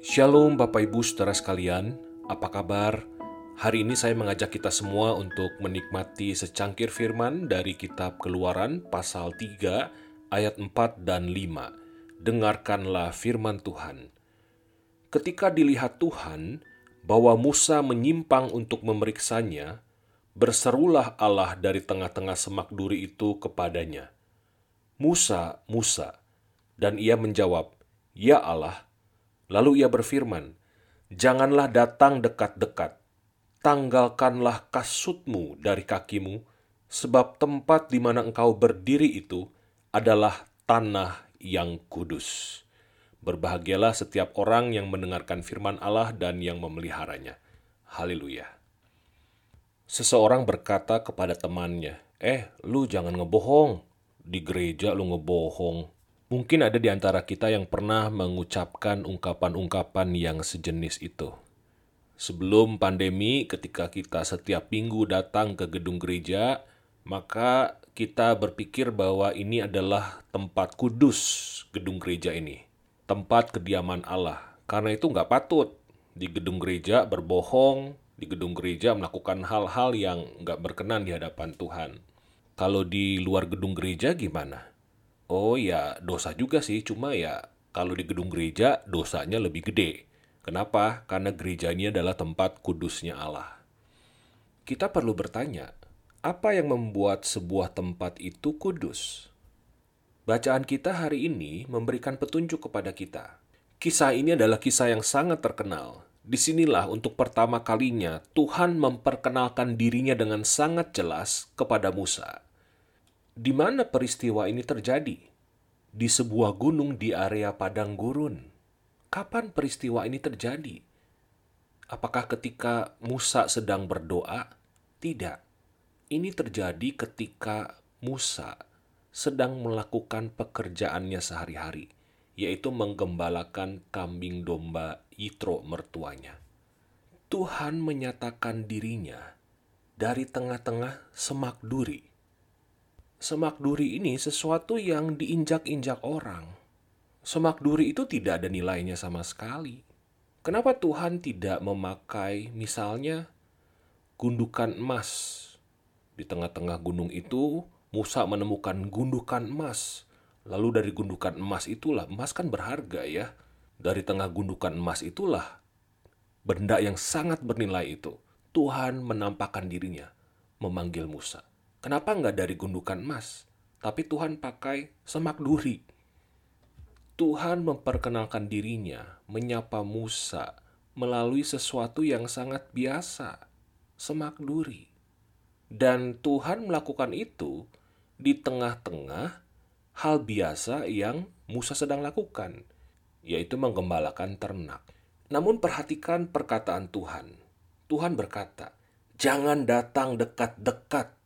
Shalom Bapak Ibu Saudara sekalian, apa kabar? Hari ini saya mengajak kita semua untuk menikmati secangkir firman dari kitab Keluaran pasal 3 ayat 4 dan 5. Dengarkanlah firman Tuhan. Ketika dilihat Tuhan bahwa Musa menyimpang untuk memeriksanya, berserulah Allah dari tengah-tengah semak duri itu kepadanya. Musa, Musa. Dan ia menjawab, Ya Allah, Lalu ia berfirman, Janganlah datang dekat-dekat, tanggalkanlah kasutmu dari kakimu, sebab tempat di mana engkau berdiri itu adalah tanah yang kudus. Berbahagialah setiap orang yang mendengarkan firman Allah dan yang memeliharanya. Haleluya. Seseorang berkata kepada temannya, Eh, lu jangan ngebohong. Di gereja lu ngebohong. Mungkin ada di antara kita yang pernah mengucapkan ungkapan-ungkapan yang sejenis itu. Sebelum pandemi, ketika kita setiap minggu datang ke gedung gereja, maka kita berpikir bahwa ini adalah tempat kudus gedung gereja ini, tempat kediaman Allah. Karena itu nggak patut di gedung gereja berbohong, di gedung gereja melakukan hal-hal yang nggak berkenan di hadapan Tuhan. Kalau di luar gedung gereja gimana? Oh ya dosa juga sih, cuma ya kalau di gedung gereja dosanya lebih gede. Kenapa? Karena gereja ini adalah tempat kudusnya Allah. Kita perlu bertanya, apa yang membuat sebuah tempat itu kudus? Bacaan kita hari ini memberikan petunjuk kepada kita. Kisah ini adalah kisah yang sangat terkenal. Di sinilah untuk pertama kalinya Tuhan memperkenalkan dirinya dengan sangat jelas kepada Musa di mana peristiwa ini terjadi? Di sebuah gunung di area padang gurun. Kapan peristiwa ini terjadi? Apakah ketika Musa sedang berdoa? Tidak. Ini terjadi ketika Musa sedang melakukan pekerjaannya sehari-hari, yaitu menggembalakan kambing domba Yitro mertuanya. Tuhan menyatakan dirinya dari tengah-tengah semak duri semak duri ini sesuatu yang diinjak-injak orang. Semak duri itu tidak ada nilainya sama sekali. Kenapa Tuhan tidak memakai misalnya gundukan emas? Di tengah-tengah gunung itu Musa menemukan gundukan emas. Lalu dari gundukan emas itulah, emas kan berharga ya. Dari tengah gundukan emas itulah benda yang sangat bernilai itu. Tuhan menampakkan dirinya, memanggil Musa. Kenapa nggak dari gundukan emas? Tapi Tuhan pakai semak duri. Tuhan memperkenalkan dirinya, menyapa Musa melalui sesuatu yang sangat biasa, semak duri. Dan Tuhan melakukan itu di tengah-tengah hal biasa yang Musa sedang lakukan, yaitu menggembalakan ternak. Namun perhatikan perkataan Tuhan. Tuhan berkata, "Jangan datang dekat-dekat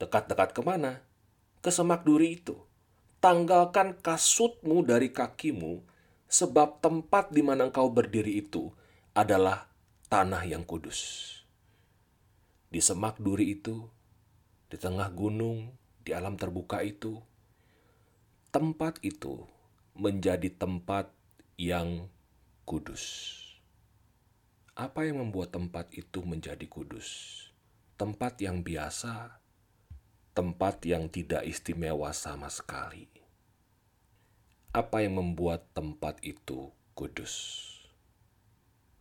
Dekat-dekat ke mana? Ke semak duri itu. Tanggalkan kasutmu dari kakimu, sebab tempat di mana engkau berdiri itu adalah tanah yang kudus. Di semak duri itu, di tengah gunung, di alam terbuka itu, tempat itu menjadi tempat yang kudus. Apa yang membuat tempat itu menjadi kudus? Tempat yang biasa tempat yang tidak istimewa sama sekali. Apa yang membuat tempat itu kudus?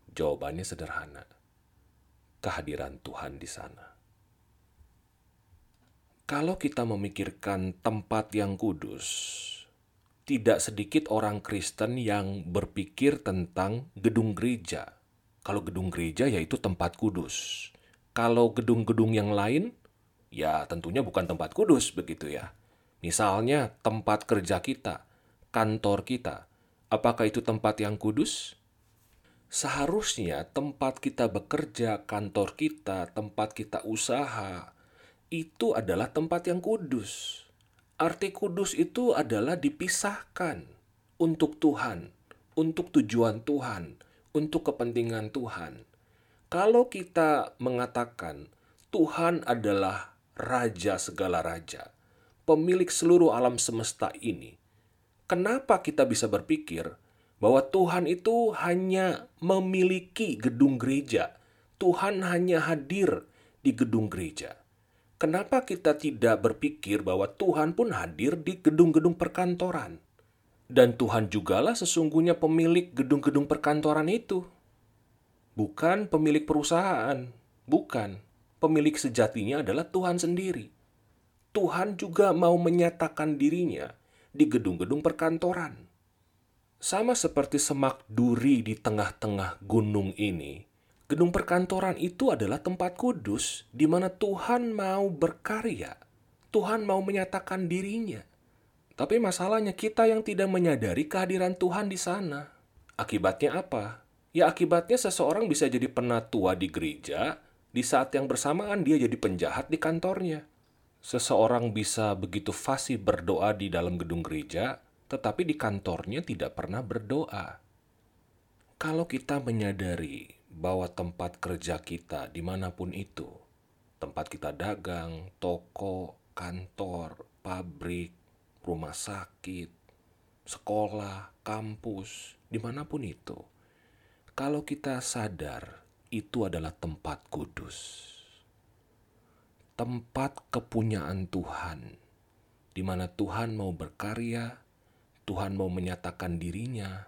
Jawabannya sederhana: kehadiran Tuhan di sana. Kalau kita memikirkan tempat yang kudus, tidak sedikit orang Kristen yang berpikir tentang gedung gereja. Kalau gedung gereja yaitu tempat kudus. Kalau gedung-gedung yang lain ya tentunya bukan tempat kudus begitu ya. Misalnya tempat kerja kita, kantor kita, apakah itu tempat yang kudus? Seharusnya tempat kita bekerja, kantor kita, tempat kita usaha, itu adalah tempat yang kudus. Arti kudus itu adalah dipisahkan untuk Tuhan, untuk tujuan Tuhan, untuk kepentingan Tuhan. Kalau kita mengatakan Tuhan adalah raja segala raja, pemilik seluruh alam semesta ini, kenapa kita bisa berpikir bahwa Tuhan itu hanya memiliki gedung gereja? Tuhan hanya hadir di gedung gereja. Kenapa kita tidak berpikir bahwa Tuhan pun hadir di gedung-gedung perkantoran? Dan Tuhan jugalah sesungguhnya pemilik gedung-gedung perkantoran itu bukan pemilik perusahaan, bukan. Pemilik sejatinya adalah Tuhan sendiri. Tuhan juga mau menyatakan dirinya di gedung-gedung perkantoran. Sama seperti semak duri di tengah-tengah gunung ini, gedung perkantoran itu adalah tempat kudus di mana Tuhan mau berkarya. Tuhan mau menyatakan dirinya. Tapi masalahnya kita yang tidak menyadari kehadiran Tuhan di sana. Akibatnya apa? Ya akibatnya seseorang bisa jadi penatua di gereja, di saat yang bersamaan dia jadi penjahat di kantornya. Seseorang bisa begitu fasih berdoa di dalam gedung gereja, tetapi di kantornya tidak pernah berdoa. Kalau kita menyadari bahwa tempat kerja kita di mana pun itu, tempat kita dagang, toko, kantor, pabrik, rumah sakit, sekolah, kampus, di mana pun itu, kalau kita sadar itu adalah tempat kudus, tempat kepunyaan Tuhan, di mana Tuhan mau berkarya, Tuhan mau menyatakan dirinya,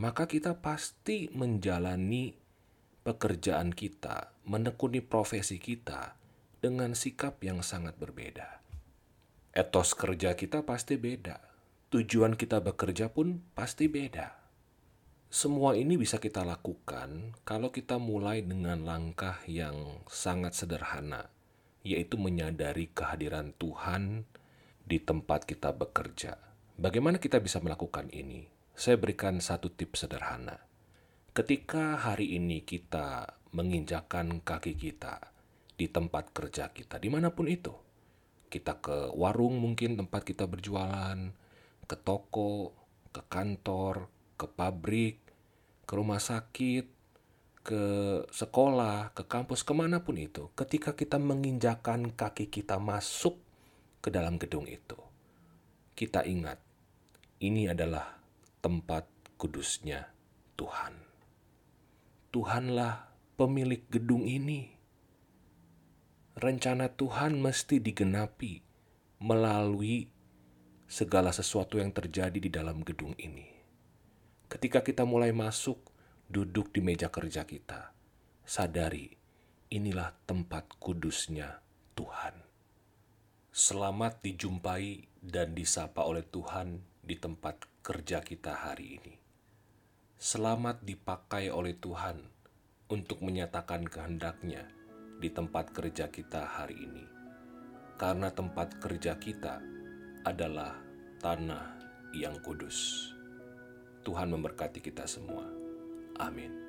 maka kita pasti menjalani pekerjaan kita, menekuni profesi kita dengan sikap yang sangat berbeda. Etos kerja kita pasti beda, tujuan kita bekerja pun pasti beda. Semua ini bisa kita lakukan kalau kita mulai dengan langkah yang sangat sederhana, yaitu menyadari kehadiran Tuhan di tempat kita bekerja. Bagaimana kita bisa melakukan ini? Saya berikan satu tips sederhana. Ketika hari ini kita menginjakan kaki kita di tempat kerja kita, di mana pun itu, kita ke warung mungkin tempat kita berjualan, ke toko, ke kantor, ke pabrik, ke rumah sakit, ke sekolah, ke kampus, ke mana pun itu, ketika kita menginjakan kaki kita masuk ke dalam gedung itu, kita ingat, ini adalah tempat kudusnya Tuhan. Tuhanlah pemilik gedung ini. Rencana Tuhan mesti digenapi melalui segala sesuatu yang terjadi di dalam gedung ini ketika kita mulai masuk, duduk di meja kerja kita, sadari inilah tempat kudusnya Tuhan. Selamat dijumpai dan disapa oleh Tuhan di tempat kerja kita hari ini. Selamat dipakai oleh Tuhan untuk menyatakan kehendaknya di tempat kerja kita hari ini. Karena tempat kerja kita adalah tanah yang kudus. Tuhan memberkati kita semua. Amin.